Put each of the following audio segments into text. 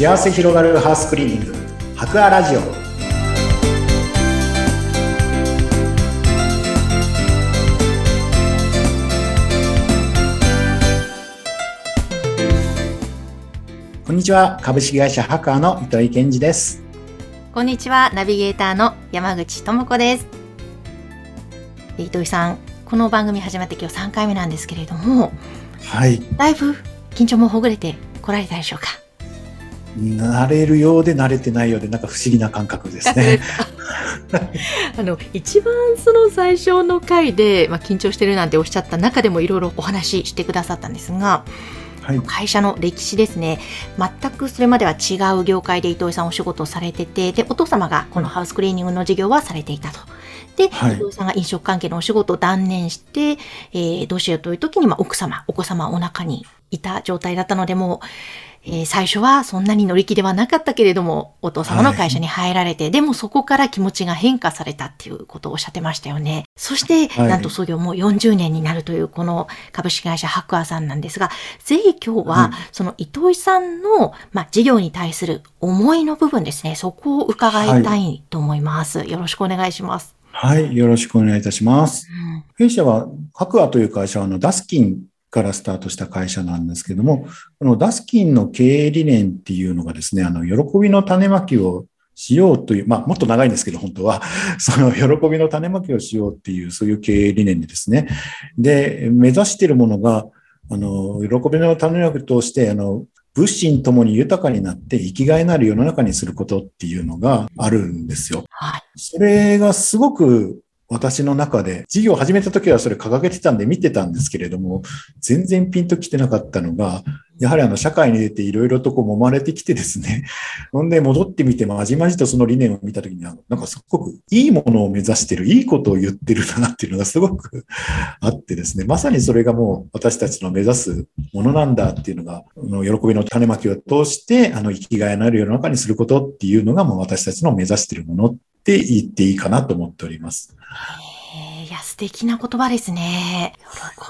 幸せ広がるハウスクリーニング。博アラジオ。こんにちは。株式会社博アの糸井健二です。こんにちは。ナビゲーターの山口智子です。糸井さんこの番組始まって今日3回目なんですけれども。はい。だいぶ緊張もほぐれてこられたでしょうか？慣れるようで慣れてないようでなんか不思議な感覚ですね。あの一番その最初の回で、まあ、緊張してるなんておっしゃった中でもいろいろお話ししてくださったんですが、はい、会社の歴史ですね全くそれまでは違う業界で伊藤さんお仕事をされててでお父様がこのハウスクリーニングの事業はされていたと。で、はい、伊藤さんが飲食関係のお仕事を断念して、えー、どうしようという時に、まあ、奥様お子様お腹にいた状態だったのでもうえー、最初はそんなに乗り気ではなかったけれども、お父様の会社に入られて、はい、でもそこから気持ちが変化されたっていうことをおっしゃってましたよね。そして、はい、なんと創業もう40年になるというこの株式会社白亜さんなんですが、ぜひ今日は、その糸井さんの、まあ、事業に対する思いの部分ですね、そこを伺いたいと思います。はい、よろしくお願いします。はい、よろしくお願いいたします。うん、弊社は、白亜という会社は、あの、ダスキンからスタートした会社なんですけども、このダスキンの経営理念っていうのがですね、あの、喜びの種まきをしようという、まあ、もっと長いんですけど、本当は、その喜びの種まきをしようっていう、そういう経営理念でですね。で、目指しているものが、あの、喜びの種まきとして、あの、物心ともに豊かになって生きがいのある世の中にすることっていうのがあるんですよ。はい、それがすごく私の中で、事業を始めた時はそれ掲げてたんで見てたんですけれども、全然ピンと来てなかったのが、やはりあの社会に出ていろいろとこう揉まれてきてですね、ほんで戻ってみてまじまじとその理念を見た時には、なんかすごくいいものを目指してる、いいことを言ってるなっていうのがすごく あってですね、まさにそれがもう私たちの目指すものなんだっていうのが、の喜びの種まきを通して、あの生きがいのある世の中にすることっていうのがもう私たちの目指してるものって言っていいかなと思っております。いや、素敵な言葉ですね。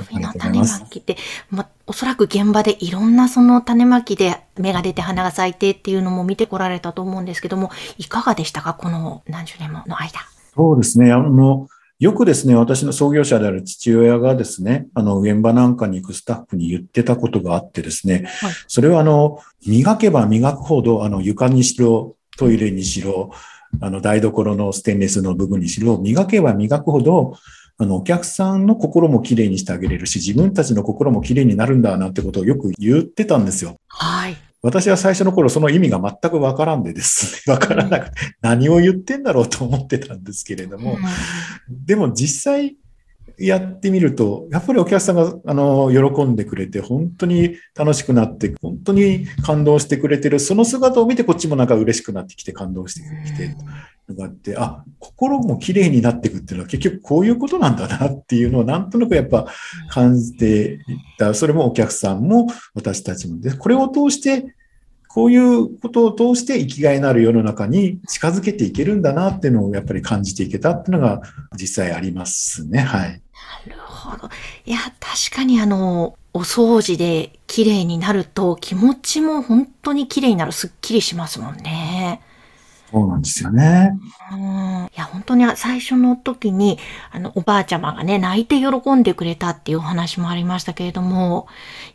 喜びの種まきって、ま、おそらく現場でいろんなその種まきで芽が出て花が咲いてっていうのも見てこられたと思うんですけども、いかがでしたか？この何十年もの間。そうですね。あの、よくですね、私の創業者である父親がですね、あの、現場なんかに行くスタッフに言ってたことがあってですね、はい、それはあの、磨けば磨くほど、あの、床にしろ、トイレにしろ、あの、台所のステンレスの部分にしろ、磨けば磨くほど、あの、お客さんの心もきれいにしてあげれるし、自分たちの心もきれいになるんだなんてことをよく言ってたんですよ。はい。私は最初の頃その意味が全くわからんでですね、わからなくて、何を言ってんだろうと思ってたんですけれども、でも実際、やってみると、やっぱりお客さんが、あの、喜んでくれて、本当に楽しくなって、本当に感動してくれてる、その姿を見て、こっちもなんか嬉しくなってきて、感動してきて、のがあって、あ、心も綺麗になっていくっていうのは結局こういうことなんだなっていうのをなんとなくやっぱ感じていった。それもお客さんも私たちもで、これを通して、こういうことを通して生きがいのある世の中に近づけていけるんだなっていうのをやっぱり感じていけたっていうのが実際ありますね。はい。なるほど。いや、確かにあの、お掃除で綺麗になると気持ちも本当に綺麗になる、すっきりしますもんね。そうなんですよね。うん。いや、本当に最初の時に、あの、おばあちゃまがね、泣いて喜んでくれたっていうお話もありましたけれども、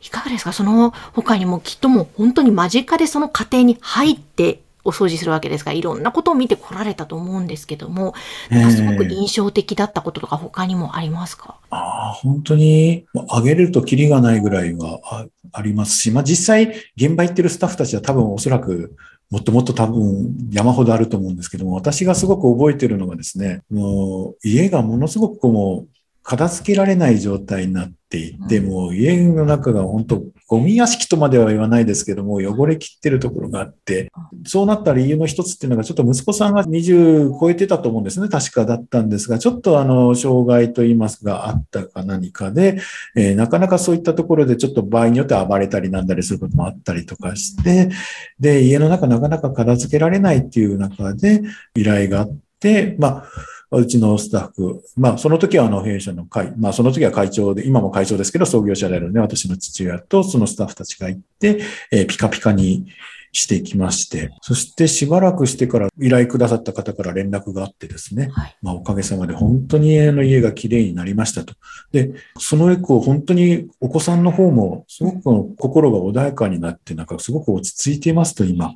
いかがですか？その他にもきっともう本当に間近でその家庭に入ってお掃除するわけですが、いろんなことを見てこられたと思うんですけども、すごく印象的だったこととか他にもありますか、えー、ああ、本当に、あげれるとキリがないぐらいはありますし、まあ実際、現場行ってるスタッフたちは多分おそらく、もっともっと多分山ほどあると思うんですけども、私がすごく覚えてるのがですね、もう家がものすごくこう、片付けられない状態になっていて、もう家の中が本当ゴミ屋敷とまでは言わないですけども、汚れきってるところがあって、そうなった理由の一つっていうのが、ちょっと息子さんが20超えてたと思うんですね。確かだったんですが、ちょっとあの、障害といいますが、あったか何かで、えー、なかなかそういったところでちょっと場合によって暴れたりなんだりすることもあったりとかして、で、家の中なかなか片付けられないっていう中で依頼があって、まあ、うちのスタッフ、まあ、その時はあの弊社の会、まあ、その時は会長で、今も会長ですけど、創業者であるね、私の父親とそのスタッフたちが行って、えー、ピカピカにしてきまして、そしてしばらくしてから依頼くださった方から連絡があってですね、はい、まあおかげさまで本当に家の家が綺麗になりましたと。で、そのエコ本当にお子さんの方もすごく心が穏やかになって、なんかすごく落ち着いていますと今。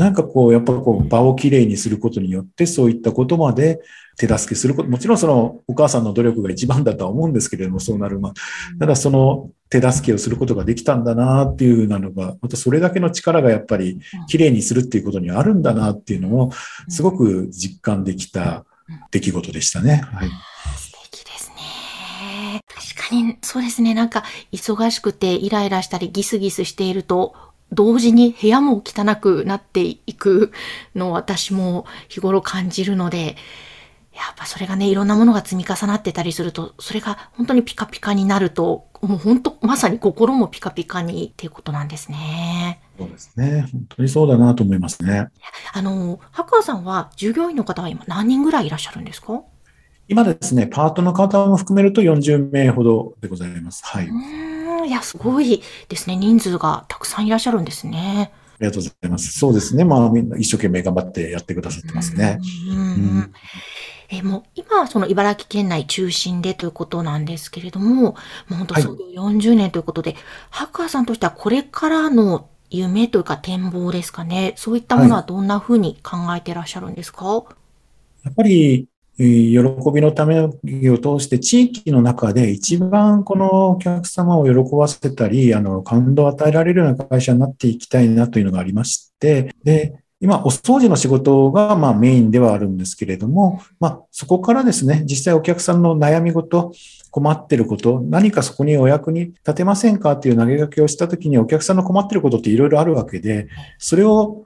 なんかこう、やっぱこう場をきれいにすることによって、そういったことまで手助けすること、もちろんそのお母さんの努力が一番だとは思うんですけれども、そうなる。ま、ただその手助けをすることができたんだなっていうなのが、またそれだけの力がやっぱり綺麗にするっていうことにあるんだなっていうのを、すごく実感できた出来事でしたね。はい。確かに、そうですね。なんか、忙しくてイライラしたりギスギスしていると、同時に部屋も汚くなっていくのを私も日頃感じるので、やっぱそれがね、いろんなものが積み重なってたりすると、それが本当にピカピカになると、もう本当、まさに心もピカピカにっていうことなんですね。そうですね。本当にそうだなと思いますね。あの、白川さんは従業員の方は今何人ぐらいいらっしゃるんですか？今ですね、パートの方も含めると40名ほどでございます。はい。うん、いや、すごいですね。人数がたくさんいらっしゃるんですね。ありがとうございます。そうですね。まあ、みんな一生懸命頑張ってやってくださってますね。うん、うんえもう今はその茨城県内中心でということなんですけれども、もう本当創業40年ということで、はい、白川さんとしてはこれからの夢というか展望ですかね。そういったものはどんなふうに考えていらっしゃるんですか、はい、やっぱり、喜びのためを通して地域の中で一番このお客様を喜ばせたり、あの、感動を与えられるような会社になっていきたいなというのがありまして、で、今、お掃除の仕事がまあメインではあるんですけれども、まあ、そこからですね、実際お客さんの悩み事、困ってること、何かそこにお役に立てませんかっていう投げかけをしたときにお客さんの困ってることっていろいろあるわけで、それを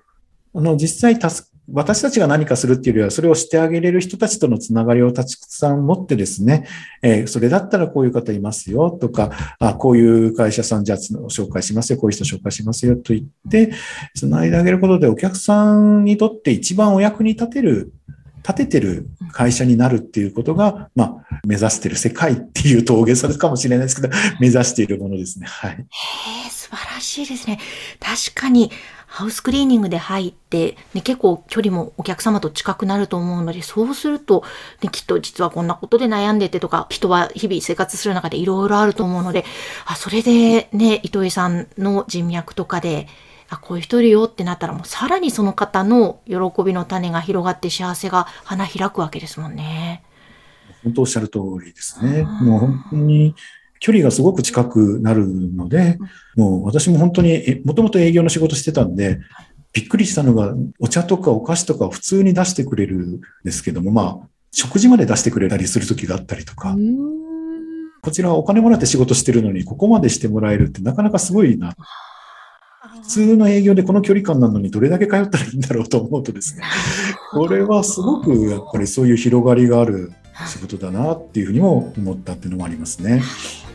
あの実際助私たちが何かするっていうよりは、それをしてあげれる人たちとのつながりをたくさん持ってですね、えー、それだったらこういう方いますよとか、あこういう会社さんじゃあ紹介しますよ、こういう人紹介しますよと言って、つないであげることでお客さんにとって一番お役に立てる立ててる会社になるっていうことが、まあ、目指してる世界っていうと大げさかもしれないですけど、目指しているものですね。はい。へえ、素晴らしいですね。確かに、ハウスクリーニングで入って、ね、結構距離もお客様と近くなると思うので、そうすると、ね、きっと実はこんなことで悩んでてとか、人は日々生活する中でいろいろあると思うので、あ、それでね、糸井さんの人脈とかで、あ、こういう人いるよってなったらもうさらにその方の喜びの種が広がって幸せが花開くわけですもんね。本当おっしゃる通りですね。もう本当に距離がすごく近くなるので、もう私も本当に、もともと営業の仕事してたんで、びっくりしたのが、お茶とかお菓子とか普通に出してくれるんですけども、まあ、食事まで出してくれたりする時があったりとか、こちらはお金もらって仕事してるのに、ここまでしてもらえるってなかなかすごいな。普通の営業でこの距離感なのにどれだけ通ったらいいんだろうと思うとですね、これはすごくやっぱりそういう広がりがある仕事だなっていうふうにも思ったっていうのもありますね。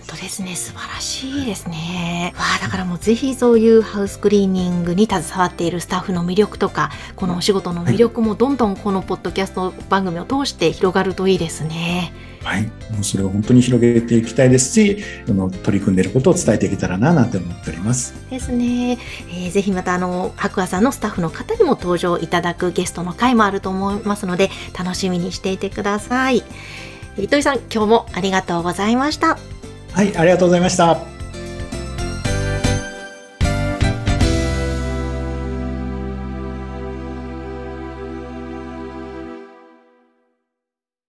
当ですね素晴らしいですねわあだからもうぜひそういうハウスクリーニングに携わっているスタッフの魅力とかこのお仕事の魅力もどんどんこのポッドキャスト番組を通して広がるといいですね。はい、もうそれを本当に広げていきたいですし、あの取り組んでいることを伝えていけたらななんて思っております。ですね。えー、ぜひまたあの白亜さんのスタッフの方にも登場いただくゲストの回もあると思いますので、楽しみにしていてください。糸井さん、今日もありがとうございました。はい、ありがとうございました。